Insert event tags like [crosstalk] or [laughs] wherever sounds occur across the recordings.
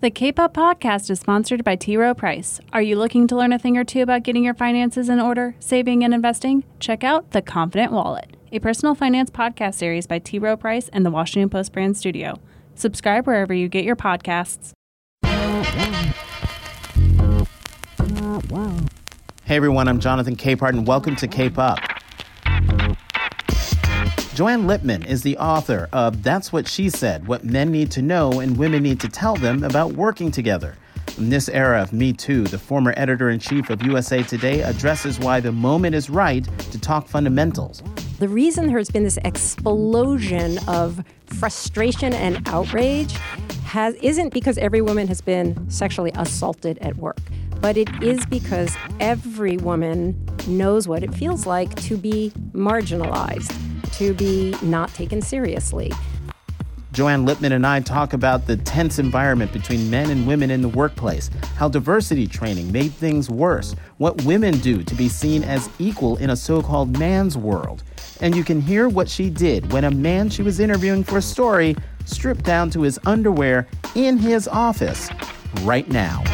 The Cape Up podcast is sponsored by T. Rowe Price. Are you looking to learn a thing or two about getting your finances in order, saving, and investing? Check out The Confident Wallet, a personal finance podcast series by T. Rowe Price and the Washington Post brand studio. Subscribe wherever you get your podcasts. Hey everyone, I'm Jonathan Capehart, and welcome to Cape Up. Joanne Lipman is the author of That's What She Said What Men Need to Know and Women Need to Tell Them About Working Together. In this era of Me Too, the former editor in chief of USA Today addresses why the moment is right to talk fundamentals. The reason there's been this explosion of frustration and outrage has, isn't because every woman has been sexually assaulted at work, but it is because every woman knows what it feels like to be marginalized to be not taken seriously. Joanne Lipman and I talk about the tense environment between men and women in the workplace, how diversity training made things worse, what women do to be seen as equal in a so called man's world. And you can hear what she did when a man she was interviewing for a story stripped down to his underwear in his office right now.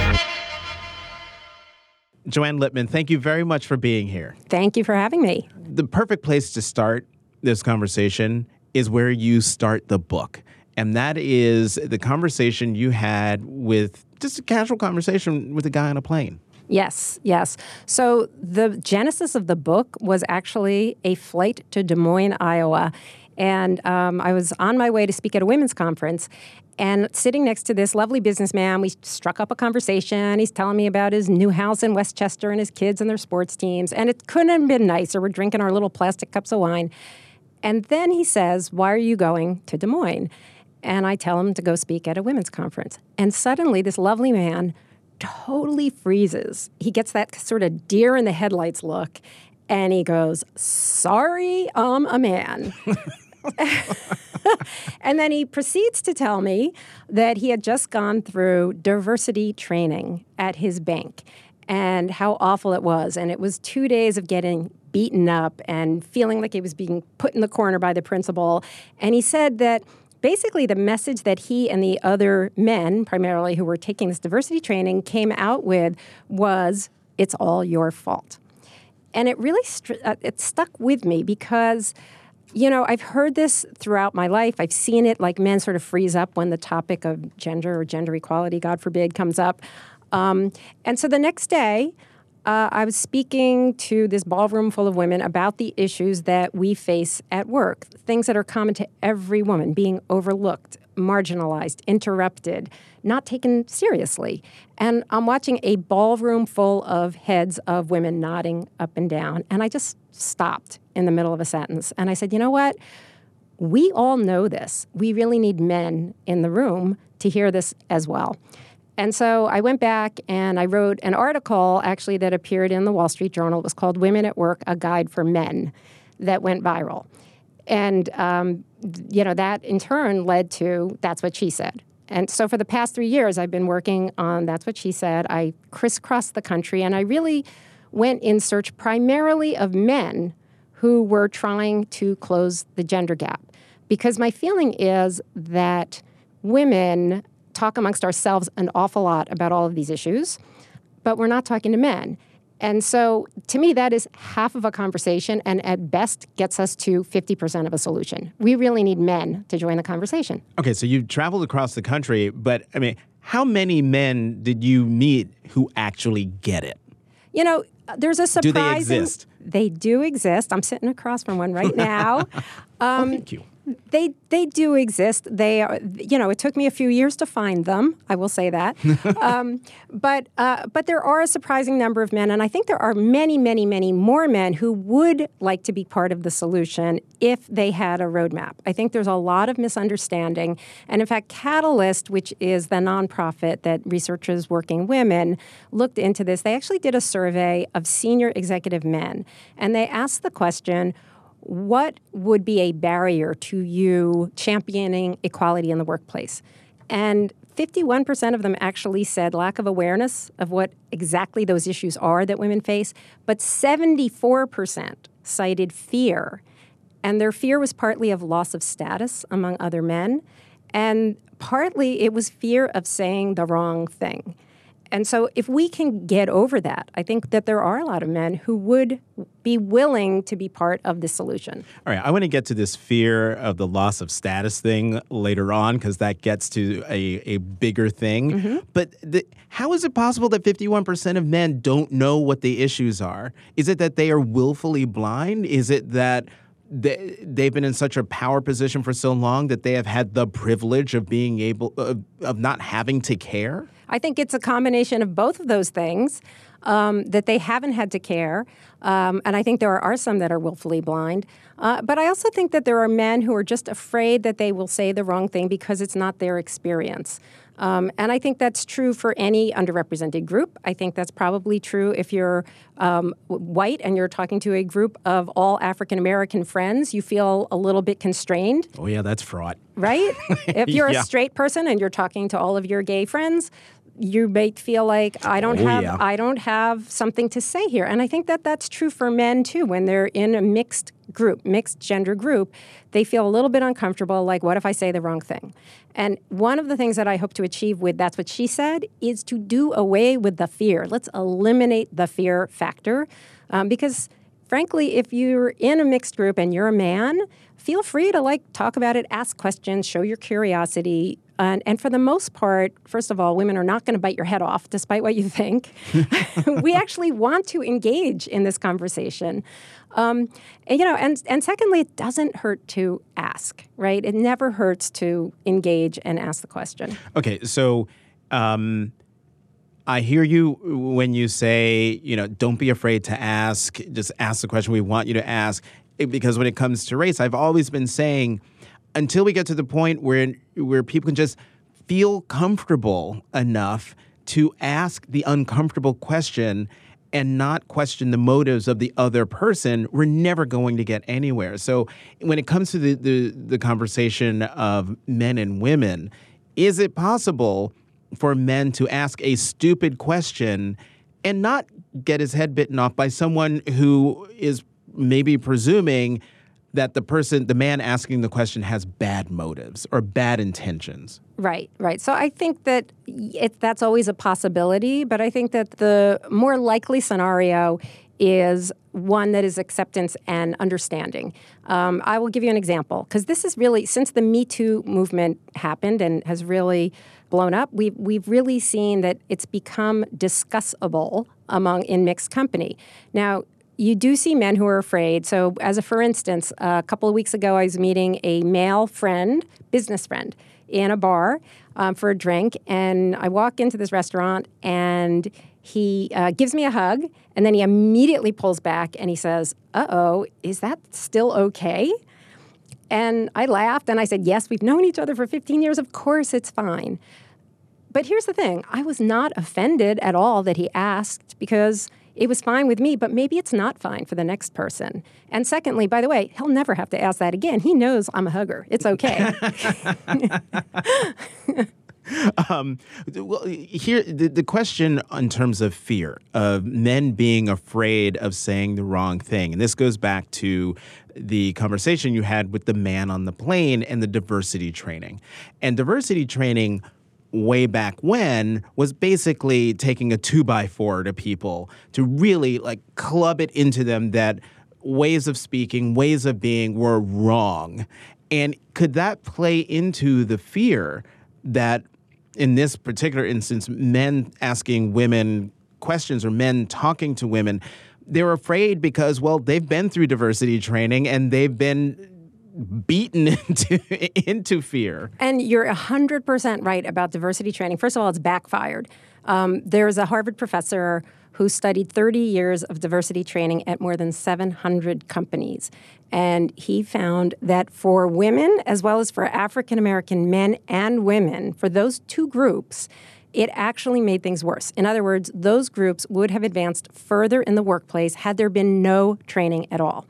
Joanne Lipman, thank you very much for being here. Thank you for having me. The perfect place to start this conversation is where you start the book. And that is the conversation you had with just a casual conversation with a guy on a plane. Yes, yes. So the genesis of the book was actually a flight to Des Moines, Iowa. And um, I was on my way to speak at a women's conference. And sitting next to this lovely businessman, we struck up a conversation. He's telling me about his new house in Westchester and his kids and their sports teams. And it couldn't have been nicer. We're drinking our little plastic cups of wine. And then he says, Why are you going to Des Moines? And I tell him to go speak at a women's conference. And suddenly, this lovely man totally freezes. He gets that sort of deer in the headlights look, and he goes, Sorry, I'm a man. [laughs] and then he proceeds to tell me that he had just gone through diversity training at his bank and how awful it was. And it was two days of getting beaten up and feeling like he was being put in the corner by the principal. And he said that basically the message that he and the other men, primarily who were taking this diversity training, came out with was it's all your fault. And it really uh, it stuck with me because you know, I've heard this throughout my life. I've seen it like men sort of freeze up when the topic of gender or gender equality, God forbid, comes up. Um, and so the next day, uh, I was speaking to this ballroom full of women about the issues that we face at work, things that are common to every woman being overlooked, marginalized, interrupted, not taken seriously. And I'm watching a ballroom full of heads of women nodding up and down. And I just stopped in the middle of a sentence. And I said, you know what? We all know this. We really need men in the room to hear this as well. And so I went back and I wrote an article actually that appeared in the Wall Street Journal. It was called Women at Work A Guide for Men that went viral. And, um, you know, that in turn led to That's What She Said. And so for the past three years, I've been working on That's What She Said. I crisscrossed the country and I really went in search primarily of men who were trying to close the gender gap. Because my feeling is that women talk amongst ourselves an awful lot about all of these issues, but we're not talking to men. And so to me, that is half of a conversation and at best gets us to 50% of a solution. We really need men to join the conversation. Okay, so you've traveled across the country, but I mean, how many men did you meet who actually get it? You know, there's a surprising. Do they exist? They do exist. I'm sitting across from one right now. [laughs] Um, oh, thank you. They they do exist. They are you know it took me a few years to find them. I will say that, [laughs] um, but uh, but there are a surprising number of men, and I think there are many many many more men who would like to be part of the solution if they had a roadmap. I think there's a lot of misunderstanding, and in fact, Catalyst, which is the nonprofit that researches working women, looked into this. They actually did a survey of senior executive men, and they asked the question what would be a barrier to you championing equality in the workplace? And 51% of them actually said lack of awareness of what exactly those issues are that women face, but 74% cited fear. And their fear was partly of loss of status among other men, and partly it was fear of saying the wrong thing. And so, if we can get over that, I think that there are a lot of men who would be willing to be part of the solution. All right, I want to get to this fear of the loss of status thing later on because that gets to a, a bigger thing. Mm-hmm. But the, how is it possible that 51% of men don't know what the issues are? Is it that they are willfully blind? Is it that they, they've been in such a power position for so long that they have had the privilege of being able uh, of not having to care i think it's a combination of both of those things um, that they haven't had to care um, and i think there are some that are willfully blind. Uh, but i also think that there are men who are just afraid that they will say the wrong thing because it's not their experience um, and I think that's true for any underrepresented group. I think that's probably true if you're um, white and you're talking to a group of all African American friends. You feel a little bit constrained. Oh, yeah, that's fraught. Right? [laughs] if you're yeah. a straight person and you're talking to all of your gay friends, you may feel like I don't oh, have yeah. I don't have something to say here, and I think that that's true for men too. When they're in a mixed group, mixed gender group, they feel a little bit uncomfortable. Like, what if I say the wrong thing? And one of the things that I hope to achieve with that's what she said is to do away with the fear. Let's eliminate the fear factor, um, because frankly, if you're in a mixed group and you're a man, feel free to like talk about it, ask questions, show your curiosity. And, and for the most part, first of all, women are not going to bite your head off, despite what you think. [laughs] we actually want to engage in this conversation. Um, and, you know, and, and secondly, it doesn't hurt to ask, right? It never hurts to engage and ask the question. Okay, so um, I hear you when you say, you know, don't be afraid to ask, just ask the question we want you to ask. Because when it comes to race, I've always been saying, until we get to the point where where people can just feel comfortable enough to ask the uncomfortable question and not question the motives of the other person, we're never going to get anywhere. So when it comes to the, the, the conversation of men and women, is it possible for men to ask a stupid question and not get his head bitten off by someone who is maybe presuming that the person, the man asking the question, has bad motives or bad intentions. Right, right. So I think that it, that's always a possibility, but I think that the more likely scenario is one that is acceptance and understanding. Um, I will give you an example because this is really since the Me Too movement happened and has really blown up. We've we've really seen that it's become discussable among in mixed company. Now, you do see men who are afraid. So, as a for instance, a couple of weeks ago, I was meeting a male friend, business friend, in a bar um, for a drink, and I walk into this restaurant, and he uh, gives me a hug, and then he immediately pulls back and he says, "Uh oh, is that still okay?" And I laughed and I said, "Yes, we've known each other for 15 years. Of course, it's fine." But here's the thing: I was not offended at all that he asked because it was fine with me, but maybe it's not fine for the next person. And secondly, by the way, he'll never have to ask that again. He knows I'm a hugger. It's okay. [laughs] [laughs] [laughs] um, well, here the, the question in terms of fear of men being afraid of saying the wrong thing, and this goes back to the conversation you had with the man on the plane and the diversity training, and diversity training way back when was basically taking a two by four to people to really like club it into them that ways of speaking, ways of being were wrong. And could that play into the fear that in this particular instance, men asking women questions or men talking to women, they're afraid because, well, they've been through diversity training and they've been beaten [laughs] into into fear. And you're 100% right about diversity training. First of all, it's backfired. Um, there's a Harvard professor who studied 30 years of diversity training at more than 700 companies. And he found that for women, as well as for African American men and women, for those two groups, it actually made things worse. In other words, those groups would have advanced further in the workplace had there been no training at all.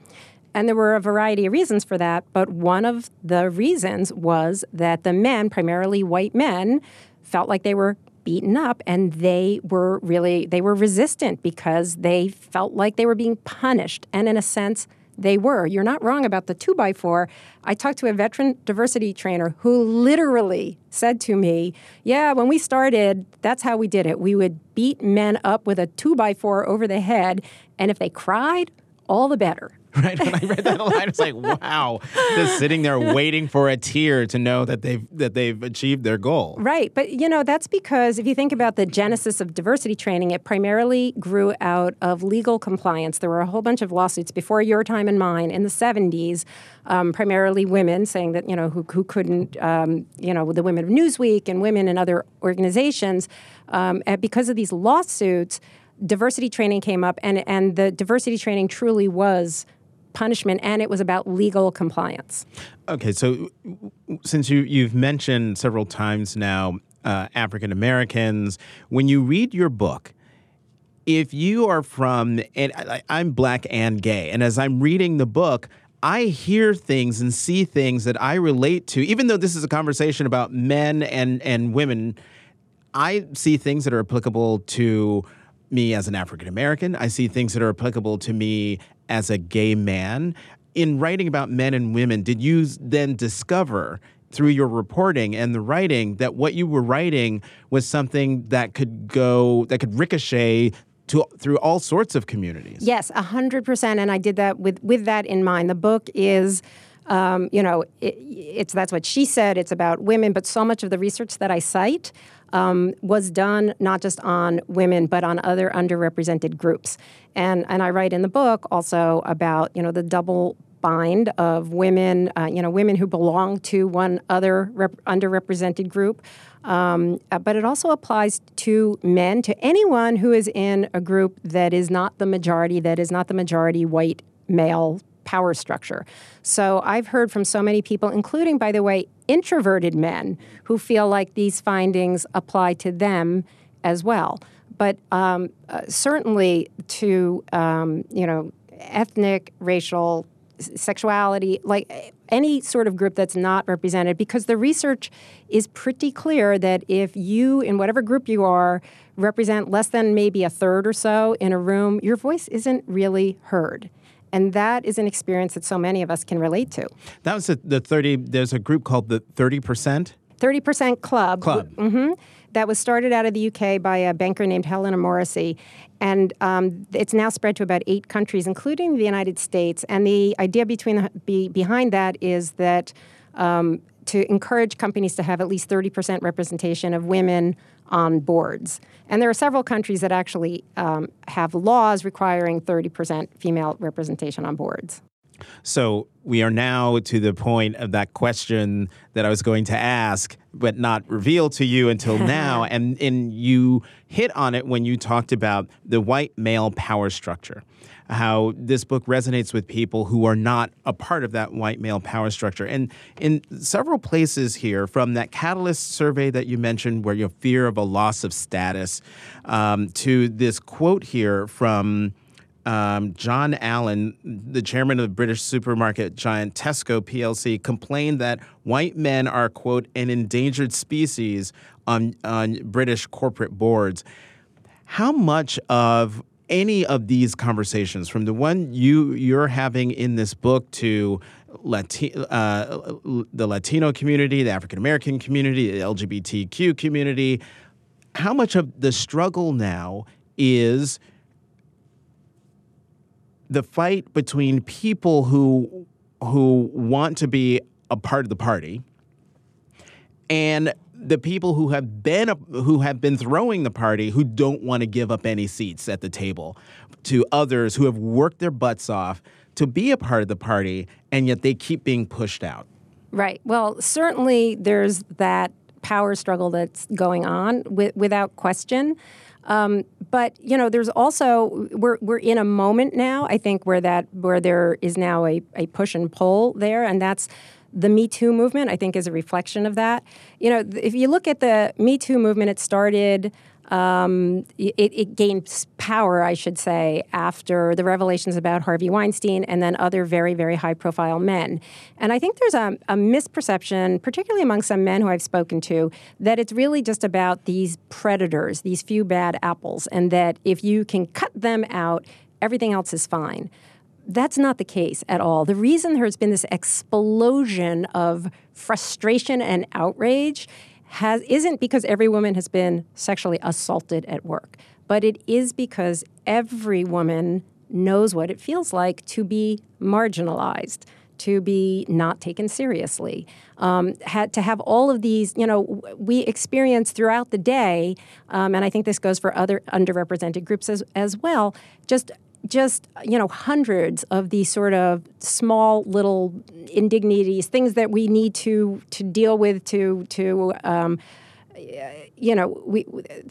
And there were a variety of reasons for that, but one of the reasons was that the men, primarily white men, felt like they were beaten up and they were really they were resistant because they felt like they were being punished and in a sense they were. You're not wrong about the two by four. I talked to a veteran diversity trainer who literally said to me, Yeah, when we started, that's how we did it. We would beat men up with a two by four over the head, and if they cried, all the better. [laughs] right? When I read that line, I was like, wow, just sitting there waiting for a tear to know that they've that they've achieved their goal. Right, but you know that's because if you think about the genesis of diversity training, it primarily grew out of legal compliance. There were a whole bunch of lawsuits before your time and mine in the '70s, um, primarily women saying that you know who who couldn't, um, you know, the women of Newsweek and women in other organizations, um, because of these lawsuits diversity training came up and and the diversity training truly was punishment and it was about legal compliance. Okay, so since you you've mentioned several times now uh, African Americans, when you read your book, if you are from and I, I'm black and gay, and as I'm reading the book. I hear things and see things that I relate to, even though this is a conversation about men and, and women. I see things that are applicable to me as an African American. I see things that are applicable to me as a gay man. In writing about men and women, did you then discover through your reporting and the writing that what you were writing was something that could go, that could ricochet to through all sorts of communities? Yes, hundred percent. And I did that with with that in mind. The book is. Um, you know, it, it's that's what she said. It's about women, but so much of the research that I cite um, was done not just on women but on other underrepresented groups. And and I write in the book also about you know the double bind of women, uh, you know, women who belong to one other rep- underrepresented group. Um, uh, but it also applies to men, to anyone who is in a group that is not the majority, that is not the majority white male power structure. So I've heard from so many people, including, by the way, introverted men who feel like these findings apply to them as well. But um, uh, certainly to, um, you know, ethnic, racial, sexuality, like any sort of group that's not represented, because the research is pretty clear that if you, in whatever group you are, represent less than maybe a third or so in a room, your voice isn't really heard. And that is an experience that so many of us can relate to. That was a, the 30, there's a group called the 30%. 30% Club. Club. Mm-hmm. That was started out of the UK by a banker named Helena Morrissey. And um, it's now spread to about eight countries, including the United States. And the idea between the, be, behind that is that um, to encourage companies to have at least 30% representation of women on boards. And there are several countries that actually um, have laws requiring 30% female representation on boards. So we are now to the point of that question that I was going to ask, but not reveal to you until [laughs] now. and, and you hit on it when you talked about the white male power structure how this book resonates with people who are not a part of that white male power structure. And in several places here, from that catalyst survey that you mentioned, where you have fear of a loss of status, um, to this quote here from. Um, John Allan, the chairman of the British supermarket giant Tesco plc, complained that white men are, quote, an endangered species on, on British corporate boards. How much of any of these conversations, from the one you you're having in this book to Lati- uh, the Latino community, the African American community, the LGBTQ community, how much of the struggle now is the fight between people who who want to be a part of the party and the people who have been who have been throwing the party who don't want to give up any seats at the table to others who have worked their butts off to be a part of the party and yet they keep being pushed out. Right. Well, certainly there's that power struggle that's going on with, without question. Um, but you know, there's also we're we're in a moment now. I think where that where there is now a, a push and pull there, and that's the Me Too movement, I think, is a reflection of that. You know, if you look at the Me Too movement, it started. Um, it, it, gained power, I should say, after the revelations about Harvey Weinstein and then other very, very high profile men. And I think there's a, a, misperception, particularly among some men who I've spoken to, that it's really just about these predators, these few bad apples, and that if you can cut them out, everything else is fine that's not the case at all. The reason there has been this explosion of frustration and outrage has, isn't because every woman has been sexually assaulted at work, but it is because every woman knows what it feels like to be marginalized, to be not taken seriously, um, had to have all of these. You know, we experience throughout the day, um, and I think this goes for other underrepresented groups as as well. Just just you know hundreds of these sort of small little indignities, things that we need to to deal with to to. Um, you know, we,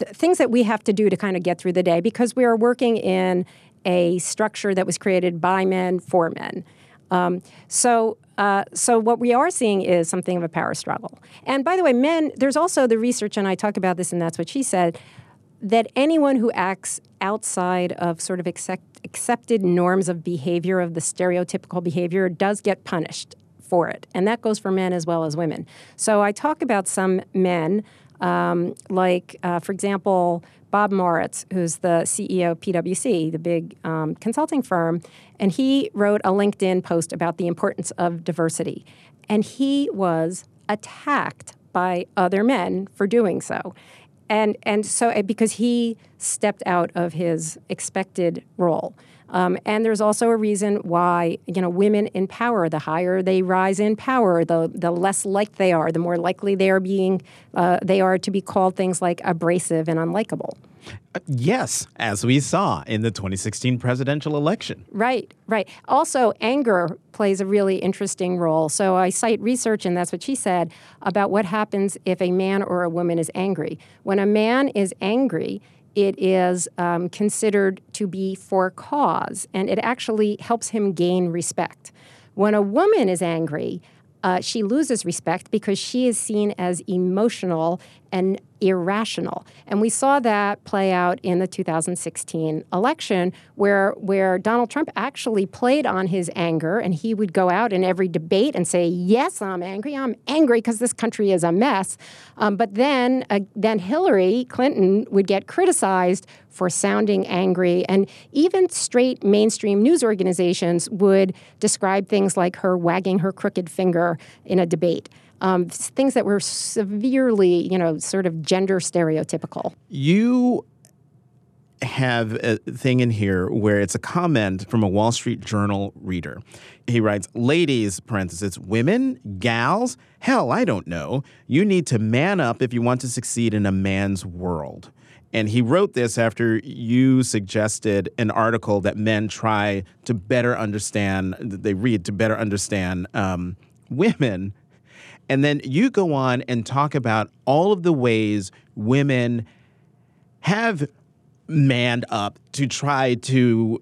things that we have to do to kind of get through the day because we are working in a structure that was created by men for men. Um, so, uh, so what we are seeing is something of a power struggle. And by the way, men, there's also the research, and I talk about this, and that's what she said, that anyone who acts outside of sort of accept, accepted norms of behavior, of the stereotypical behavior, does get punished for it. And that goes for men as well as women. So I talk about some men, um, like, uh, for example, Bob Moritz, who's the CEO of PwC, the big um, consulting firm, and he wrote a LinkedIn post about the importance of diversity. And he was attacked by other men for doing so. And, and so, eh, because he stepped out of his expected role. Um, and there's also a reason why you know women in power. The higher they rise in power, the the less liked they are. The more likely they are being uh, they are to be called things like abrasive and unlikable. Yes, as we saw in the 2016 presidential election. Right, right. Also, anger plays a really interesting role. So I cite research, and that's what she said about what happens if a man or a woman is angry. When a man is angry, it is um, considered to be for cause, and it actually helps him gain respect. When a woman is angry, uh, she loses respect because she is seen as emotional and irrational. And we saw that play out in the 2016 election where where Donald Trump actually played on his anger and he would go out in every debate and say, "Yes, I'm angry. I'm angry because this country is a mess." Um, but then uh, then Hillary Clinton would get criticized for sounding angry and even straight mainstream news organizations would describe things like her wagging her crooked finger in a debate um, things that were severely, you know, sort of gender stereotypical. You have a thing in here where it's a comment from a Wall Street Journal reader. He writes, Ladies, parenthesis, women, gals, hell, I don't know. You need to man up if you want to succeed in a man's world. And he wrote this after you suggested an article that men try to better understand, they read to better understand um, women and then you go on and talk about all of the ways women have manned up to try to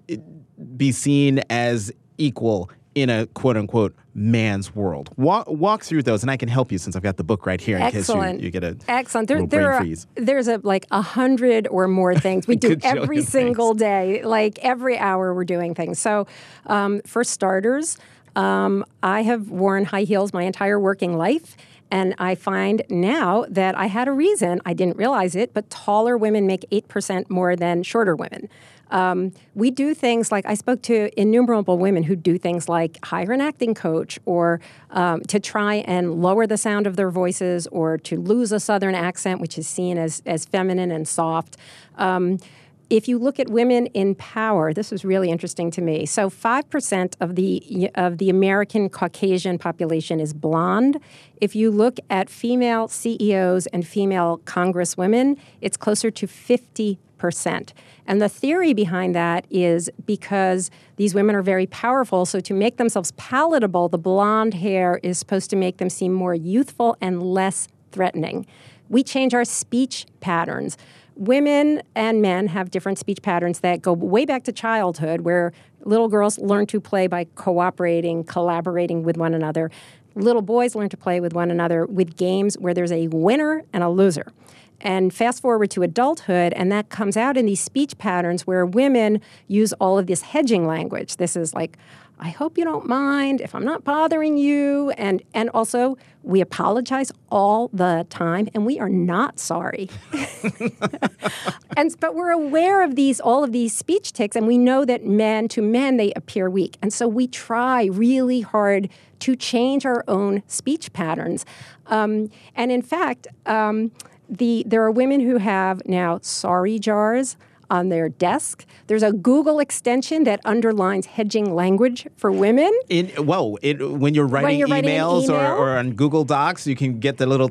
be seen as equal in a quote unquote man's world. Walk, walk through those, and I can help you since I've got the book right here in Excellent. case you, you get a excellent. There, there are, there's a like a hundred or more things we [laughs] do every single day. Like every hour, we're doing things. So, um, for starters, um, I have worn high heels my entire working life. And I find now that I had a reason, I didn't realize it, but taller women make 8% more than shorter women. Um, we do things like I spoke to innumerable women who do things like hire an acting coach or um, to try and lower the sound of their voices or to lose a southern accent, which is seen as, as feminine and soft. Um, if you look at women in power, this was really interesting to me. So, five percent of the of the American Caucasian population is blonde. If you look at female CEOs and female congresswomen, it's closer to fifty percent. And the theory behind that is because these women are very powerful. So, to make themselves palatable, the blonde hair is supposed to make them seem more youthful and less threatening. We change our speech patterns women and men have different speech patterns that go way back to childhood, where little girls learn to play by cooperating, collaborating with one another. Little boys learn to play with one another with games where there's a winner and a loser. And fast forward to adulthood, and that comes out in these speech patterns where women use all of this hedging language. This is like, I hope you don't mind if I'm not bothering you. And, and also, we apologize all the time, and we are not sorry. [laughs] and but we're aware of these all of these speech tics, and we know that men to men they appear weak, and so we try really hard to change our own speech patterns. Um, and in fact, um, the there are women who have now sorry jars on their desk. There's a Google extension that underlines hedging language for women. In whoa, it, when you're writing you're writing emails email? or, or on Google Docs, you can get the little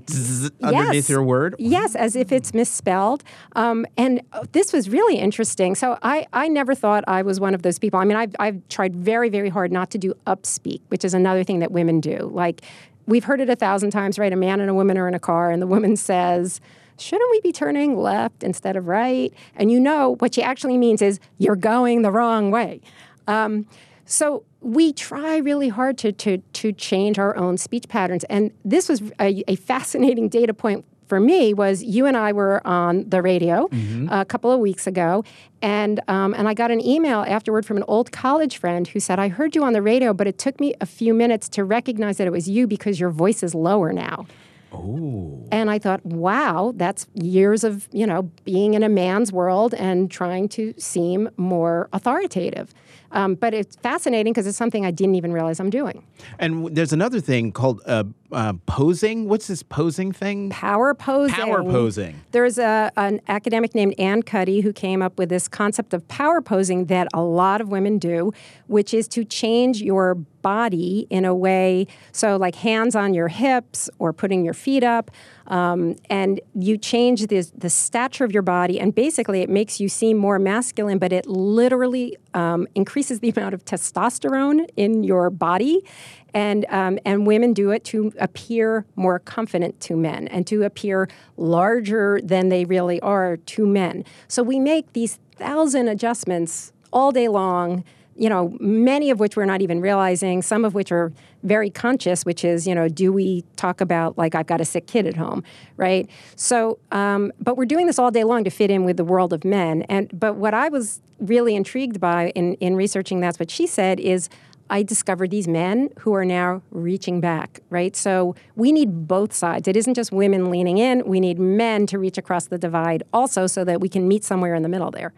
underneath Yes. your word. Yes, as if it's misspelled. Um, and uh, this was really interesting. So I, I never thought I was one of those people. I mean, I've, I've tried very, very hard not to do upspeak, which is another thing that women do. Like, we've heard it a thousand times, right? A man and a woman are in a car, and the woman says, Shouldn't we be turning left instead of right? And you know what she actually means is, You're going the wrong way. Um, so we try really hard to, to, to change our own speech patterns. And this was a, a fascinating data point for me was you and I were on the radio a couple of weeks ago, and um, and I got an email afterward from an old college friend who said, "I heard you on the radio, but it took me a few minutes to recognize that it was you because your voice is lower now." Oh. And I thought, wow, that's years of, you know, being in a man's world and trying to seem more authoritative. Um, but it's fascinating because it's something I didn't even realize I'm doing. And w- there's another thing called uh, uh, posing. What's this posing thing? Power posing. Power posing. There's a, an academic named Amy Cuddy who came up with this concept of power posing that a lot of women do, which is to change your body in a way, so like hands on your hips or putting your feet up, um, and you change the, the stature of your body, and basically it makes you seem more masculine, but it literally um, increases the [laughs] amount of testosterone in your body. And, um, and women do it to appear more confident to men and to appear larger than they really are to men. So we make these thousand adjustments all day long you know, many of which we're not even realizing, some of which are very conscious, which is, you know, do we talk about like I've got a sick kid at home, right? So, um, but we're doing this all day long to fit in with the world of men. And but what I was really intrigued by in in researching that's what she said is. I discovered these men who are now reaching back, right? So we need both sides. It isn't just women leaning in, we need men to reach across the divide also so that we can meet somewhere in the middle there.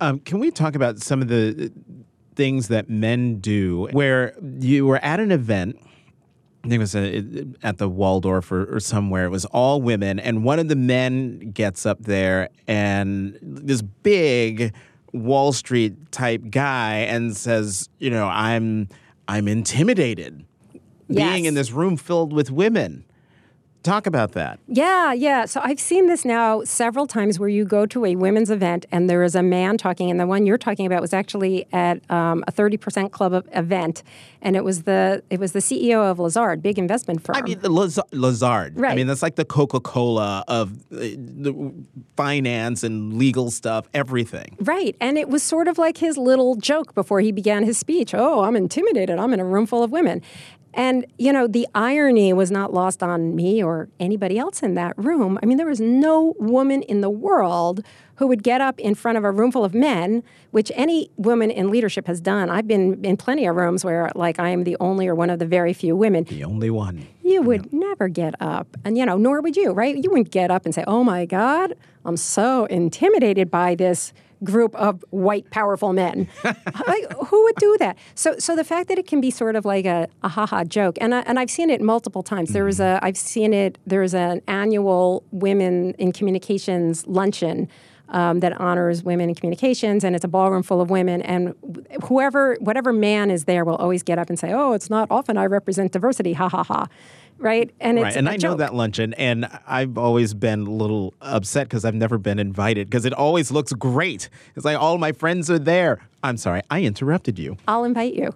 Um, can we talk about some of the things that men do where you were at an event? I think it was uh at the Waldorf or, or somewhere. It was all women, and one of the men gets up there, and this big Wall Street type guy, and says, "You know, I'm I'm intimidated being in this room filled with women." Talk about that. Yeah, yeah. So I've seen this now several times where you go to a women's event and there is a man talking, and the one you're talking about was actually at um, a 30% club event, and it was the it was the CEO of Lazard, big investment firm. I mean, the Laz- Lazard. I mean, that's like the Coca Cola of uh, the finance and legal stuff, everything. Right. And it was sort of like his little joke before he began his speech. Oh, I'm intimidated. I'm in a room full of women. And, you know, the irony was not lost on me or anybody else in that room. I mean, there was no woman in the world who would get up in front of a room full of men, which any woman in leadership has done. I've been in plenty of rooms where, like, I am the only or one of the very few women. The only one. You would never get up, and you know, nor would you, right? You wouldn't get up and say, "Oh my God, I'm so intimidated by this group of white, powerful men." [laughs] like, who would do that? So, so the fact that it can be sort of like a, a ha-ha joke, and I, and I've seen it multiple times. There was a, I've seen it. There's an annual Women in Communications luncheon um, that honors women in communications, and it's a ballroom full of women. And whoever, whatever man is there, will always get up and say, "Oh, it's not often I represent diversity." Ha ha ha. Right, and it's right, and a I know that luncheon, and I've always been a little upset because I've never been invited because it always looks great. It's like all my friends are there. I'm sorry, I interrupted you. I'll invite you.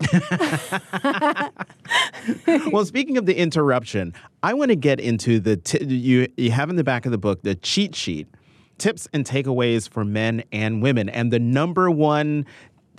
[laughs] [laughs] well, speaking of the interruption, I want to get into the t- you you have in the back of the book the cheat sheet, tips and takeaways for men and women, and the number one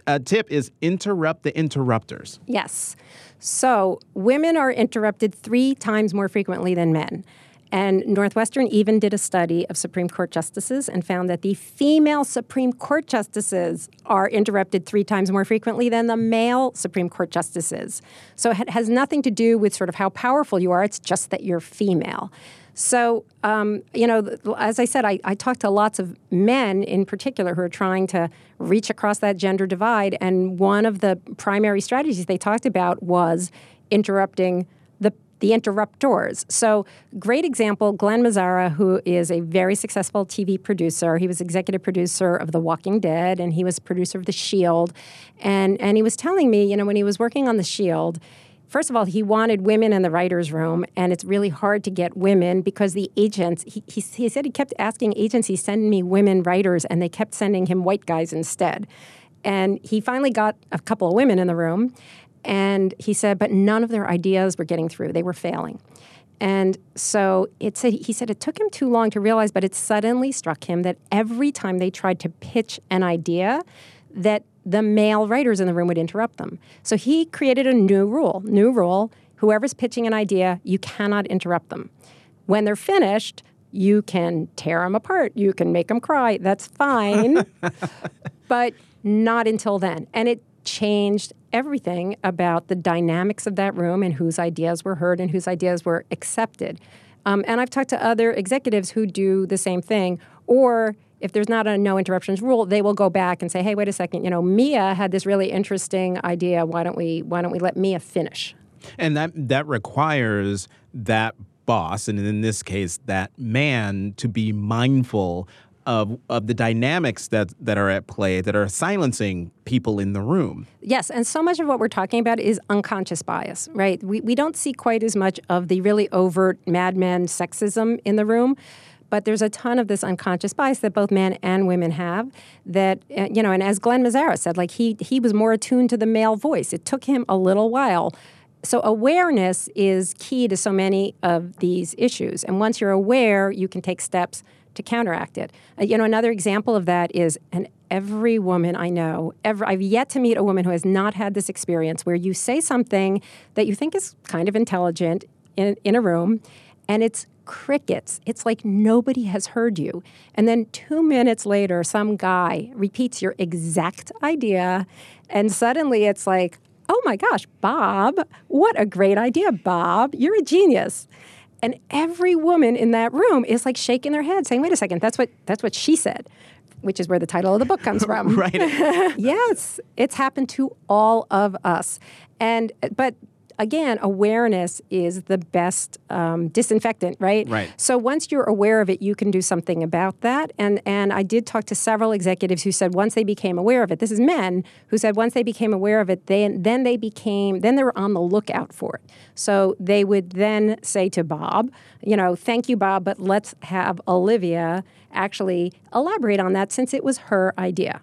uh, tip is interrupt the interrupters. Yes. So women are interrupted three times more frequently than men. And Northwestern even did a study of Supreme Court justices and found that the female Supreme Court justices are interrupted three times more frequently than the male Supreme Court justices. So it has nothing to do with sort of how powerful you are, it's just that you're female. So, um, you know, as I said, I, I talked to lots of men in particular who are trying to reach across that gender divide. And one of the primary strategies they talked about was interrupting the the interruptors. So, great example Glen Mazzara, who is a very successful TV producer. He was executive producer of The Walking Dead and he was producer of The Shield. And, and he was telling me, you know, when he was working on The Shield, First of all, he wanted women in the writer's room, and it's really hard to get women because the agents, he, he, he said he kept asking agencies, send me women writers, and they kept sending him white guys instead. And he finally got a couple of women in the room, and he said, but none of their ideas were getting through. They were failing. And so it said, he said it took him too long to realize, but it suddenly struck him that every time they tried to pitch an idea, that the male writers in the room would interrupt them. So he created a new rule. New rule whoever's pitching an idea, you cannot interrupt them. When they're finished, you can tear them apart, you can make them cry. That's fine. [laughs] but not until then. And it changed everything about the dynamics of that room and whose ideas were heard and whose ideas were accepted. Um, and I've talked to other executives who do the same thing, or if there's not a no interruptions rule, they will go back and say, "Hey, wait a second. You know, Mia had this really interesting idea. Why don't we Why don't we let Mia finish?" And that that requires that boss, and in this case, that man, to be mindful of, of the dynamics that, that are at play that are silencing people in the room. Yes, and so much of what we're talking about is unconscious bias, right? We, we don't see quite as much of the really overt madman sexism in the room. But there's a ton of this unconscious bias that both men and women have. That uh, you know, and as Glen Mazzara said, like he he was more attuned to the male voice. It took him a little while so awareness is key to so many of these issues and once you're aware you can take steps to counteract it. Uh, you know, another example of that is, and every woman I know, ever, I've yet to meet a woman who has not had this experience where you say something that you think is kind of intelligent in, in a room, and it's crickets. It's like nobody has heard you. And then two minutes later, some guy repeats your exact idea, and suddenly it's like, oh my gosh, Bob, what a great idea, Bob. You're a genius. And every woman in that room is like shaking their head, saying, "Wait a second, that's what that's what she said." Which is where the title of the book comes [laughs] from. right. [laughs] yes, it's happened to all of us. And but again, awareness is the best um, disinfectant, right? Right. So once you're aware of it, you can do something about that. And and I did talk to several executives who said once they became aware of it, this is men who said once they became aware of it, they then they became then they were on the lookout for it. So they would then say to Bob, you know, thank you, Bob, but let's have Olivia actually elaborate on that since it was her idea.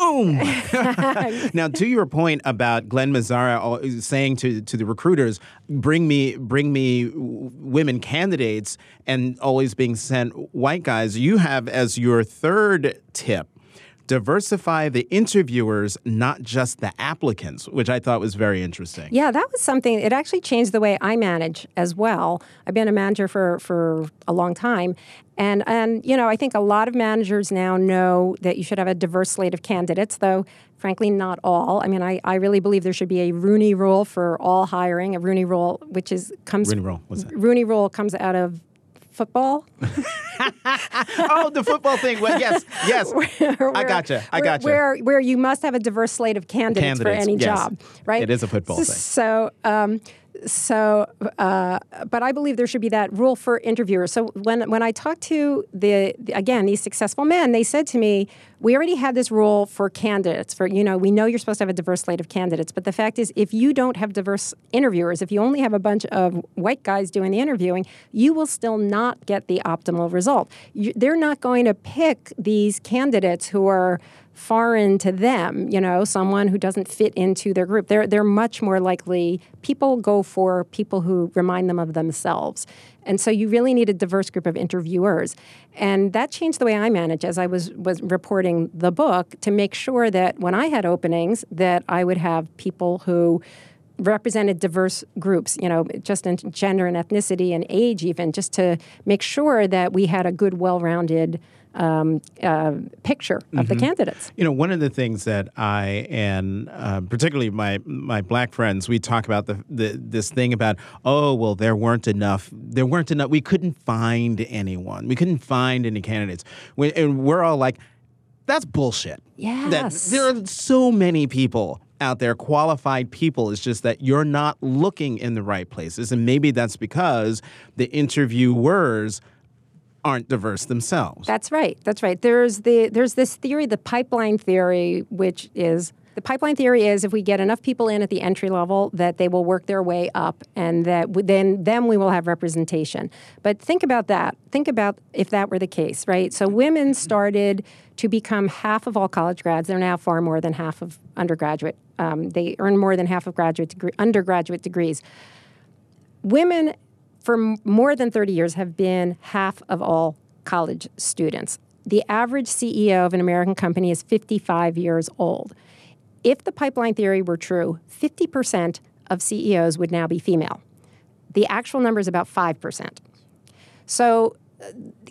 Boom! [laughs] [laughs] now, to your point about Glen Mazzara uh, saying to, to the recruiters, "Bring me, bring me women candidates," and always being sent white guys, you have as your third tip diversify the interviewers, not just the applicants, which I thought was very interesting. Yeah, that was something, it actually changed the way I manage as well. I've been a manager for, for a long time. And, and, you know, I think a lot of managers now know that you should have a diverse slate of candidates, though, frankly, not all. I mean, I, I really believe there should be a Rooney rule for all hiring, a Rooney rule, which is comes. Rooney rule, what's that? Rooney rule comes out of football. [laughs] oh, the football thing. Well, yes, yes. [laughs] where, I gotcha. I gotcha. Where, where you must have a diverse slate of candidates, candidates for any yes. job, right? It is a football thing. So, um, so, uh, but I believe there should be that rule for interviewers. So when when I talked to the, the, again these successful men, they said to me, "We already have this rule for candidates. For you know, we know you're supposed to have a diverse slate of candidates, but the fact is, if you don't have diverse interviewers, if you only have a bunch of white guys doing the interviewing, you will still not get the optimal result. You, they're not going to pick these candidates who are." Foreign to them, you know, someone who doesn't fit into their group. They're, they're much more likely, people go for people who remind them of themselves. And so you really need a diverse group of interviewers. And that changed the way I manage as I was, was reporting the book to make sure that when I had openings that I would have people who represented diverse groups, you know, just in gender and ethnicity and age even, just to make sure that we had a good, well-rounded um, uh, picture of Mm-hmm. the candidates. You know, one of the things that I and uh, particularly my my black friends, we talk about the, the this thing about oh well, there weren't enough, there weren't enough, we couldn't find anyone, we couldn't find any candidates, we, and we're all like, that's bullshit. That Yes. there are so many people out there, qualified people. It's just that you're not looking in the right places, and maybe that's because the interviewers aren't diverse themselves. That's right. That's right. There's the there's this theory, the pipeline theory, which is the pipeline theory is if we get enough people in at the entry level that they will work their way up, and that w- then then we will have representation. But think about that. Think about if that were the case, right? So women started to become half of all college grads. They're now far more than half of undergraduate. Um, they earn more than half of graduate degree, undergraduate degrees women for m- more than 30 years have been half of all college students. The average CEO of an American company is 55 years old. If the pipeline theory were true, 50% of CEOs would now be female. The actual number is about 5%. So uh,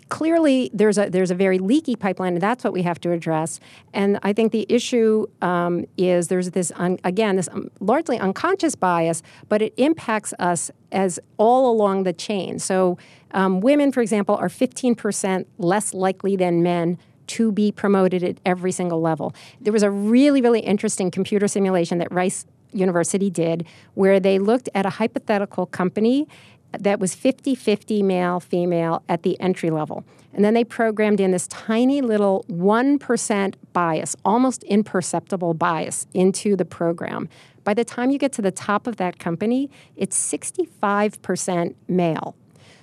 clearly, there's a there's a very leaky pipeline, and that's what we have to address. And I think the issue um, is there's this un, again this um, largely unconscious bias, but it impacts us as all along the chain. So um, women, for example, are 15% less likely than men to be promoted at every single level. There was a really really interesting computer simulation that Rice University did where they looked at a hypothetical company that was 50 50 male female at the entry level. And then they programmed in this tiny little 1% bias, almost imperceptible bias, into the program. By the time you get to the top of that company, it's 65% male.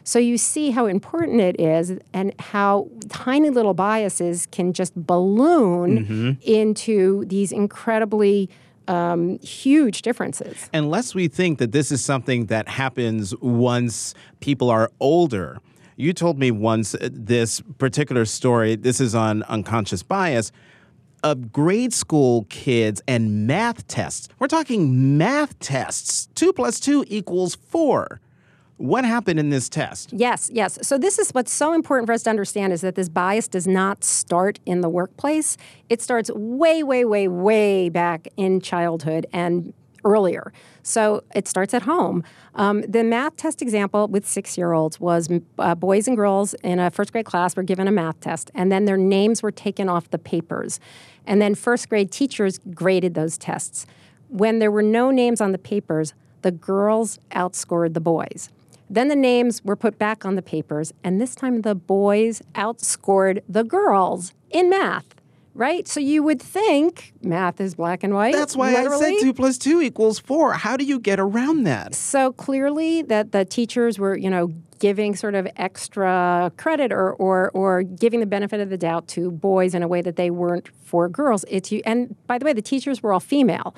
So you see how important it is and how tiny little biases can just balloon into these incredibly um, huge differences. unless we think that this is something that happens once people are older. You told me once uh, this particular story, this is on unconscious bias, of grade school kids and math tests. We're talking math tests. Two plus two equals four. What happened in this test? Yes, yes. So this is what's so important for us to understand is that this bias does not start in the workplace. It starts way, way, way, way back in childhood and earlier. So it starts at home. Um, the math test example with six-year-olds was uh, boys and girls in a first grade class were given a math test, and then their names were taken off the papers, and then first grade teachers graded those tests. When there were no names on the papers, the girls outscored the boys. Then the names were put back on the papers, and this time the boys outscored the girls in math, right? So you would think math is black and white. That's why I said two plus two equals four. How do you get around that? So clearly that the teachers were, you know, giving sort of extra credit or, or, or giving the benefit of the doubt to boys in a way that they weren't for girls. It's you, and by the way, the teachers were all female.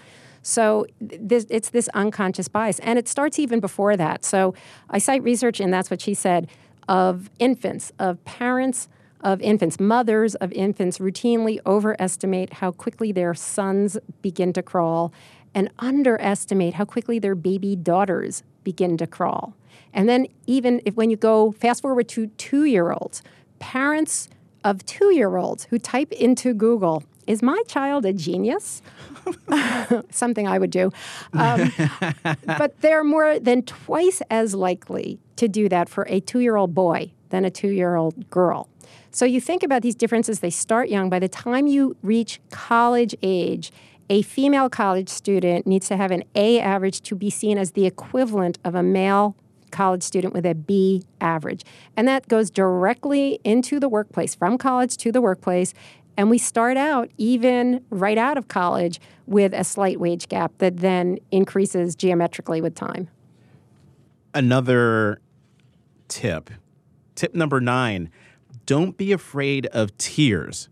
So this, it's this unconscious bias, and it starts even before that. So I cite research, and that's what she said, of infants, of parents of infants, mothers of infants routinely overestimate how quickly their sons begin to crawl and underestimate how quickly their baby daughters begin to crawl. And then even if when you go fast forward to 2-year-olds, parents of 2-year-olds who type into Google, is my child a genius? [laughs] Something I would do. Um, [laughs] but they're more than twice as likely to do that for a two year old boy than a two year old girl. So you think about these differences, they start young. By the time you reach college age, a female college student needs to have an A average to be seen as the equivalent of a male college student with a B average. And that goes directly into the workplace, from college to the workplace. And we start out, even right out of college, with a slight wage gap that then increases geometrically with time. Another tip. Tip number nine don't be afraid of tears.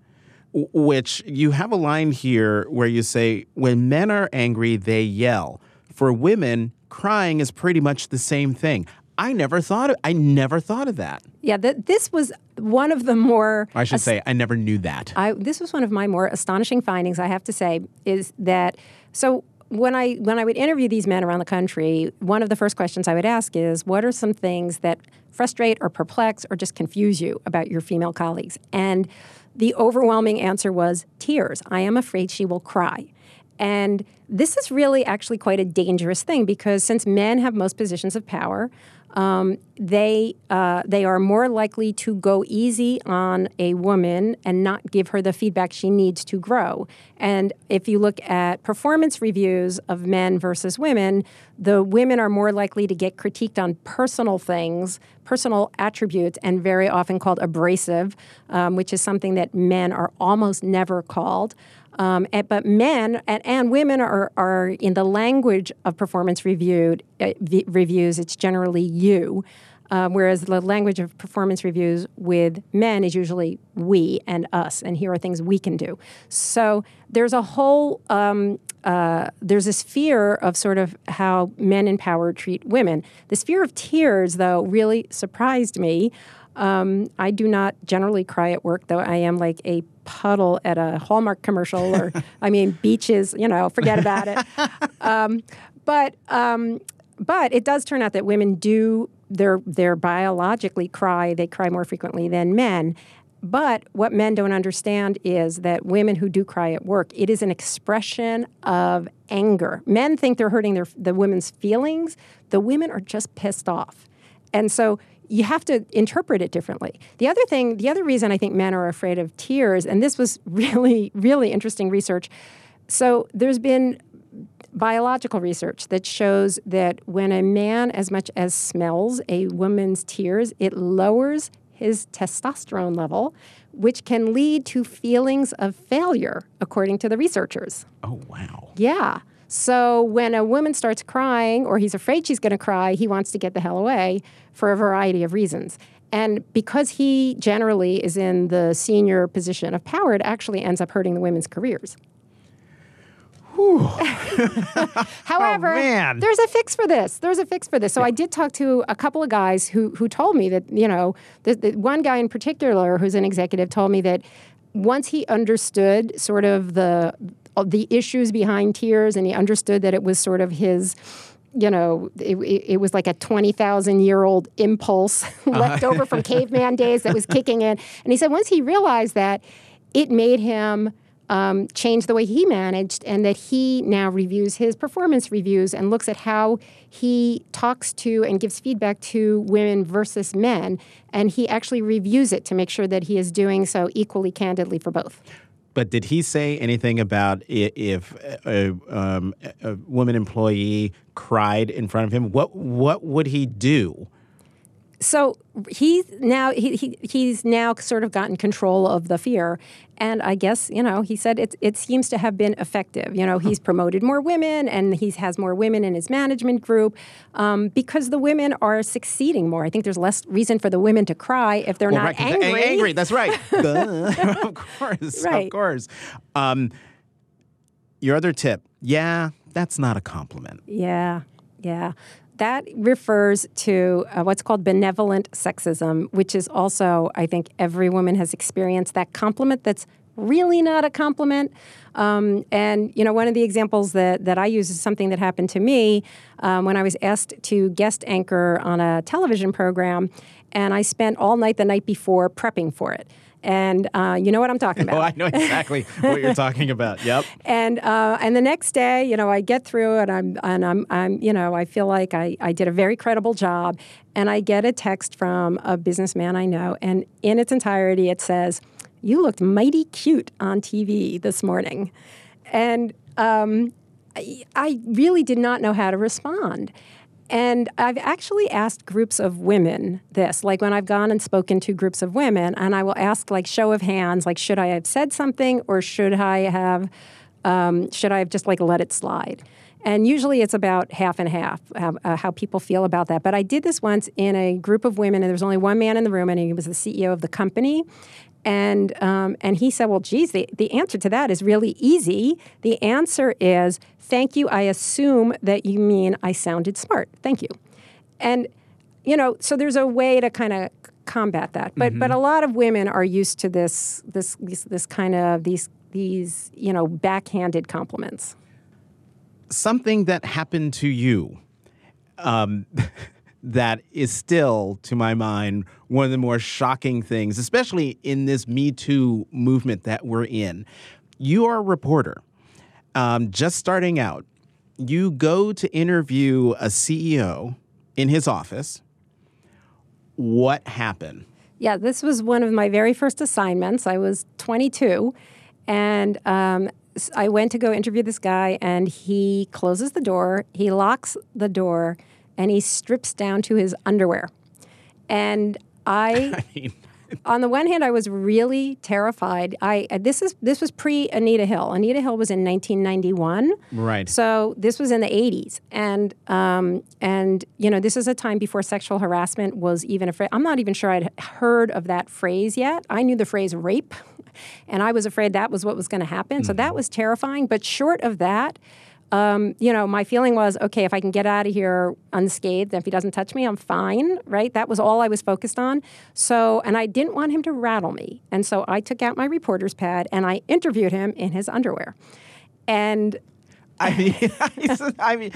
Which you have a line here where you say, when men are angry, they yell. For women, crying is pretty much the same thing. I never thought of, I never thought of that. Yeah, th- this was one of the more I should say I never knew that. I, this was one of my more astonishing findings, I have to say, is that so when I when I would interview these men around the country, one of the first questions I would ask is, "What are some things that frustrate or perplex or just confuse you about your female colleagues?" And the overwhelming answer was tears. I am afraid she will cry. And this is really actually quite a dangerous thing because since men have most positions of power, um, they uh, they are more likely to go easy on a woman and not give her the feedback she needs to grow. And if you look at performance reviews of men versus women, the women are more likely to get critiqued on personal things, personal attributes, and very often called abrasive, um, which is something that men are almost never called. Um, and, but men and, and, women are, are in the language of performance reviewed uh, v- reviews. It's generally you, um, whereas the language of performance reviews with men is usually we and us. And here are things we can do. So there's a whole um, uh, there's this fear of sort of how men in power treat women. This fear of tears, though, really surprised me. Um, I do not generally cry at work, though I am like a puddle at a Hallmark commercial, or [laughs] I mean, beaches. You know, forget about it. [laughs] Um, but um, but it does turn out that women do they're they're biologically cry. They cry more frequently than men. But what men don't understand is that women who do cry at work, it is an expression of anger. Men think they're hurting their the women's feelings. The women are just pissed off. And so you have to interpret it differently. The other thing, the other reason I think men are afraid of tears, and this was [laughs] really, really interesting research. So there's been biological research that shows that when a man as much as smells a woman's tears, it lowers his testosterone level, which can lead to feelings of failure, according to the researchers. Oh, wow. Yeah. So when a woman starts crying or he's afraid she's going to cry, he wants to get the hell away for a variety of reasons. And because he generally is in the senior position of power, it actually ends up hurting the women's careers. [laughs] However, oh, there's a fix for this. There's a fix for this. So yeah. I did talk to a couple of guys who who told me that you know the, the one guy in particular who's an executive told me that once he understood sort of the the issues behind tears, and he understood that it was sort of his you know, it, it, was like a 20,000 year old impulse [laughs] left over from caveman days that was kicking in. And he said once he realized that, it made him um, change the way he managed, and that he now reviews his performance reviews and looks at how he talks to and gives feedback to women versus men. And he actually reviews it to make sure that he is doing so equally candidly for both. But did he say anything about if a, um, a woman employee cried in front of him? What what would he do? So he's now he, he he's now sort of gotten control of the fear, and I guess you know he said it it seems to have been effective. You know he's promoted more women and he has more women in his management group um, because the women are succeeding more. I think there's less reason for the women to cry if they're well, not right, angry. Angry, that's right. [laughs] [laughs] of course, right. of course. Um, your other tip, yeah, that's not a compliment. Yeah, yeah that refers to uh, what's called benevolent sexism, which is also, I think, every woman has experienced that compliment that's really not a compliment. Um, and you know, one of the examples that that I use is something that happened to me um, when I was asked to guest anchor on a television program, and I spent all night the night before prepping for it and uh, you know what I'm talking about. [laughs] oh, I know exactly what you're talking about. Yep. [laughs] And uh, and the next day, you know, I get through and I'm and I'm I'm you know I feel like I I did a very credible job, and I get a text from a businessman I know, and in its entirety it says, "You looked mighty cute on TV this morning," and um, I, I really did not know how to respond. And I've actually asked groups of women this, like when I've gone and spoken to groups of women, and I will ask, like, show of hands, like, should I have said something or should I have, um, should I have just like let it slide? And usually it's about half and half how, uh, how, people feel about that. But I did this once in a group of women, and there was only one man in the room, and he was the CEO of the company. And, um, and he said, Well, geez, the, the answer to that is really easy. The answer is, Thank you. I assume that you mean I sounded smart. Thank you. And, you know, so there's a way to kind of combat that. But, mm-hmm. but a lot of women are used to this, this, this, this kind of, these, these, you know, backhanded compliments. something that happened to you um, [laughs] that is still, to my mind, one of the more shocking things, especially in this Me Too movement that we're in. You are a reporter, um, just starting out. You go to interview a CEO in his office. What happened? Yeah, this was one of my very first assignments. I was 22, and um, I went to go interview this guy, and he closes the door, he locks the door, and he strips down to his underwear. And I, [laughs] I mean, [laughs] on the one hand, I was really terrified. I this is this was pre Anita Hill. Anita Hill was in 1991, right? So this was in the 80s, and um, and you know this is a time before sexual harassment was even a phrase. I'm not even sure I'd heard of that phrase yet. I knew the phrase rape, and I was afraid that was what was going to happen. Mm-hmm. So that mm-hmm. was terrifying. But short of that um, you know, my feeling was, okay, if I can get out of here unscathed, if he doesn't touch me, I'm fine, right? That was all I was focused on. So, and I didn't want him to rattle me. And so I took out my reporter's pad and I interviewed him in his underwear. And I mean, [laughs] I mean,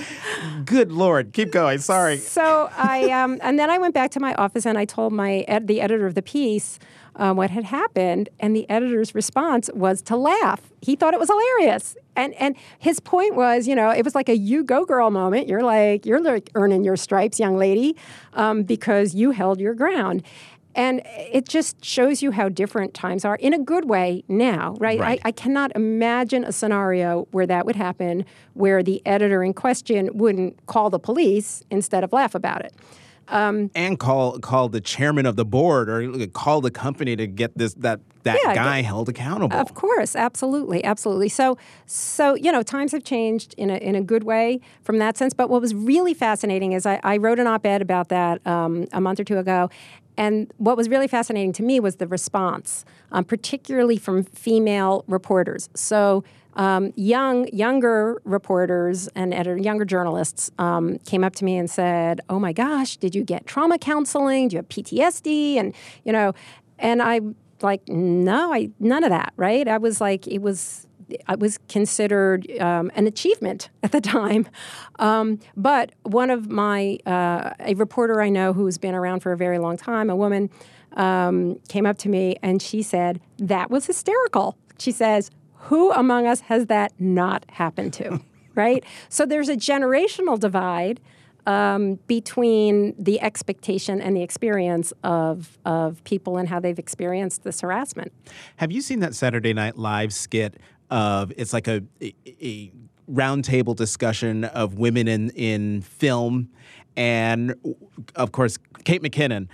good lord, keep going. Sorry. So I, um, and then I went back to my office and I told my ed- the editor of the piece um, what had happened, and the editor's response was to laugh. He thought it was hilarious, and and his point was, you know, it was like a "you go girl" moment. You're like you're like earning your stripes, young lady, um, because you held your ground. And it just shows you how different times are in a good way now, right? right. I, I, cannot imagine a scenario where that would happen where the editor in question wouldn't call the police instead of laugh about it. Um, and call call the chairman of the board or call the company to get this that that yeah, guy held accountable. Of course, absolutely, absolutely. So so you know times have changed in a in a good way from that sense. But what was really fascinating is I, I wrote an op-ed about that um, a month or two ago, and what was really fascinating to me was the response, um, particularly from female reporters. So um, young younger reporters and editor, younger journalists um, came up to me and said, "Oh my gosh, did you get trauma counseling? Do you have PTSD?" And you know, and I like, no, I none of that. Right? I was like, it was. It was considered um, an achievement [laughs] at the time. Um, but one of my, uh, a reporter I know who's been around for a very long time, a woman, um, came up to me and she said, That was hysterical. She says, who among us has that not happened to? [laughs] right? So there's a generational divide um, between the expectation and the experience of, of people and how they've experienced this harassment. Have you seen that Saturday Night Live skit of it's like a, a, a roundtable discussion of women in, in film? And of course, Kate McKinnon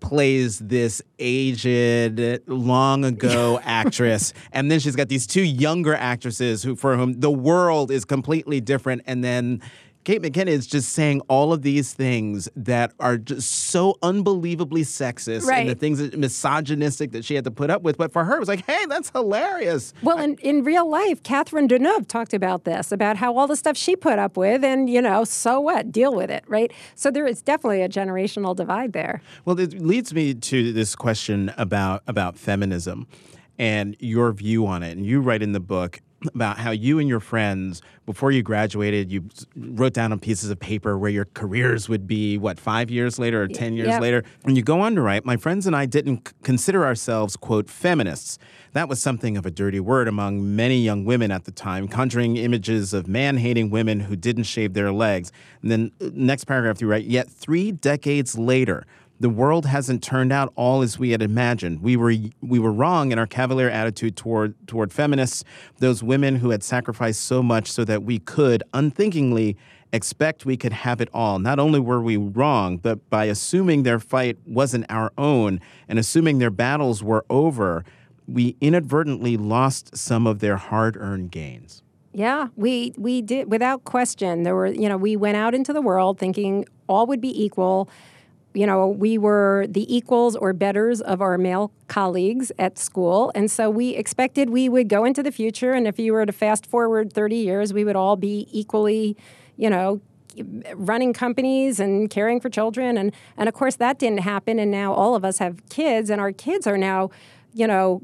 plays this aged, long ago [laughs] actress, and then she's got these two younger actresses who, for whom the world is completely different, and then Kate McKinnon is just saying all of these things that are just so unbelievably sexist right. and the things that misogynistic that she had to put up with. But for her, it was like, hey, that's hilarious. Well, in, in real life, Catherine Deneuve talked about this, about how all the stuff she put up with, and, you know, so what? Deal with it, right? So there is definitely a generational divide there. Well, it leads me to this question about, about feminism and your view on it. And you write in the book about how you and your friends, before you graduated, you wrote down on pieces of paper where your careers would be, what, five years later or 10 years yep. later? And you go on to write, my friends and I didn't consider ourselves, quote, feminists. That was something of a dirty word among many young women at the time, conjuring images of man hating women who didn't shave their legs. And then, uh, next paragraph, you write, yet three decades later, the world hasn't turned out all as we had imagined. We were we were wrong in our cavalier attitude toward toward feminists, those women who had sacrificed so much so that we could unthinkingly expect we could have it all. Not only were we wrong, but by assuming their fight wasn't our own and assuming their battles were over, we inadvertently lost some of their hard-earned gains. Yeah, we we did without question. There were, you know, we went out into the world thinking all would be equal you know, we were the equals or betters of our male colleagues at school. And so we expected we would go into the future. And if you were to fast forward 30 years, we would all be equally, you know, running companies and caring for children. And, and of course, that didn't happen. And now all of us have kids, and our kids are now, you know,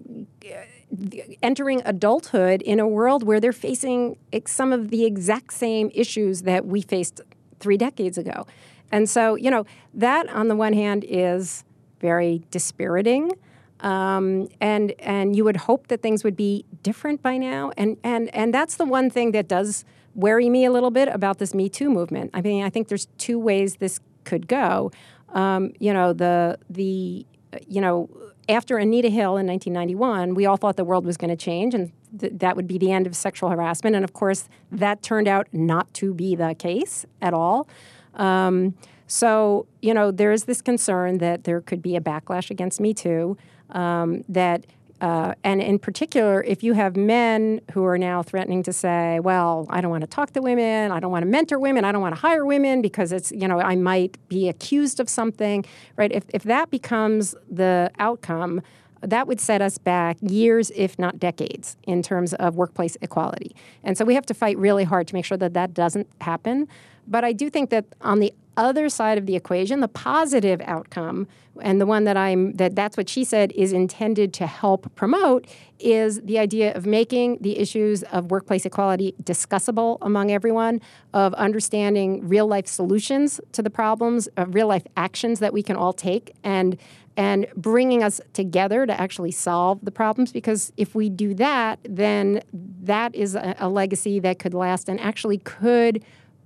entering adulthood in a world where they're facing some of the exact same issues that we faced three decades ago. And so, you know, that on the one hand is very dispiriting. Um, and and you would hope that things would be different by now. And and and that's the one thing that does worry me a little bit about this Me Too movement. I mean, I think there's two ways this could go. Um, you know, the the you know after Anita Hill in 1991, we all thought the world was going to change and th- that would be the end of sexual harassment. And of course, that turned out not to be the case at all. Um, so, you know, there is this concern that there could be a backlash against Me Too, um, that uh, and in particular, if you have men who are now threatening to say, well, I don't want to talk to women, I don't want to mentor women, I don't want to hire women because it's, you know, I might be accused of something, right? If, if that becomes the outcome, that would set us back years, if not decades, in terms of workplace equality. And so we have to fight really hard to make sure that that doesn't happen. But I do think that on the other side of the equation, the positive outcome, and the one that I'm that that's what she said is intended to help promote is the idea of making the issues of workplace equality discussable among everyone, of understanding real life solutions to the problems, of real life actions that we can all take, and and bringing us together to actually solve the problems. Because if we do that, then that is a, a legacy that could last and actually could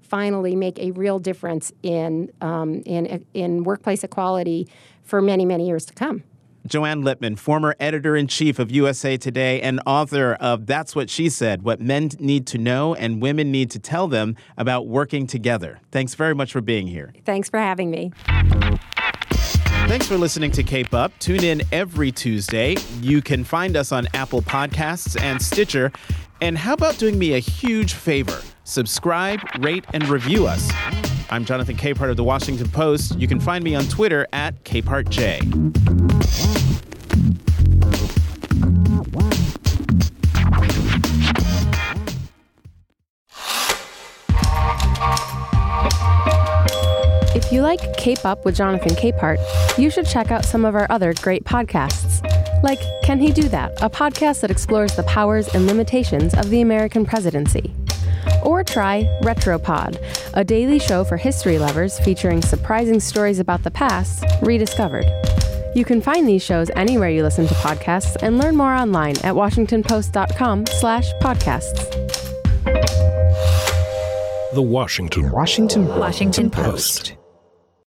finally make a real difference in, um, in, in workplace equality for many, many years to come. Joanne Lipman, former editor in chief of USA Today and author of That's What She Said What Men Need to Know and Women Need to Tell Them About Working Together. Thanks very much for being here. Thanks for having me. Thanks for listening to Cape Up. Tune in every Tuesday. You can find us on Apple Podcasts and Stitcher. And how about doing me a huge favor? Subscribe, rate, and review us. I'm Jonathan Capehart of The Washington Post. You can find me on Twitter at CapehartJ. If you like Cape Up with Jonathan Capehart, you should check out some of our other great podcasts, like Can He Do That, a podcast that explores the powers and limitations of the American presidency. Or try Retropod, a daily show for history lovers featuring surprising stories about the past rediscovered. You can find these shows anywhere you listen to podcasts and learn more online at washingtonpost.com slash podcasts. The Washington Washington Washington Post.